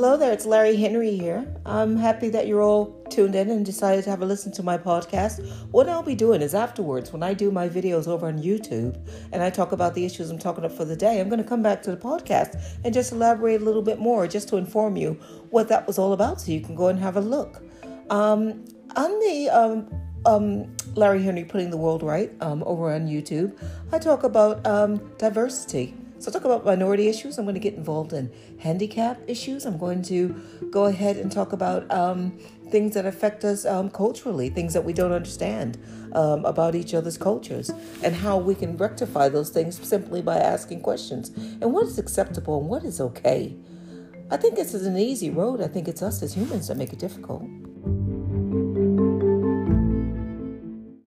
Hello there, it's Larry Henry here. I'm happy that you're all tuned in and decided to have a listen to my podcast. What I'll be doing is afterwards, when I do my videos over on YouTube and I talk about the issues I'm talking about for the day, I'm going to come back to the podcast and just elaborate a little bit more just to inform you what that was all about so you can go and have a look. Um, on the um, um, Larry Henry Putting the World Right um, over on YouTube, I talk about um, diversity. So, talk about minority issues. I'm going to get involved in handicap issues. I'm going to go ahead and talk about um, things that affect us um, culturally, things that we don't understand um, about each other's cultures, and how we can rectify those things simply by asking questions. And what is acceptable and what is okay? I think this is an easy road. I think it's us as humans that make it difficult.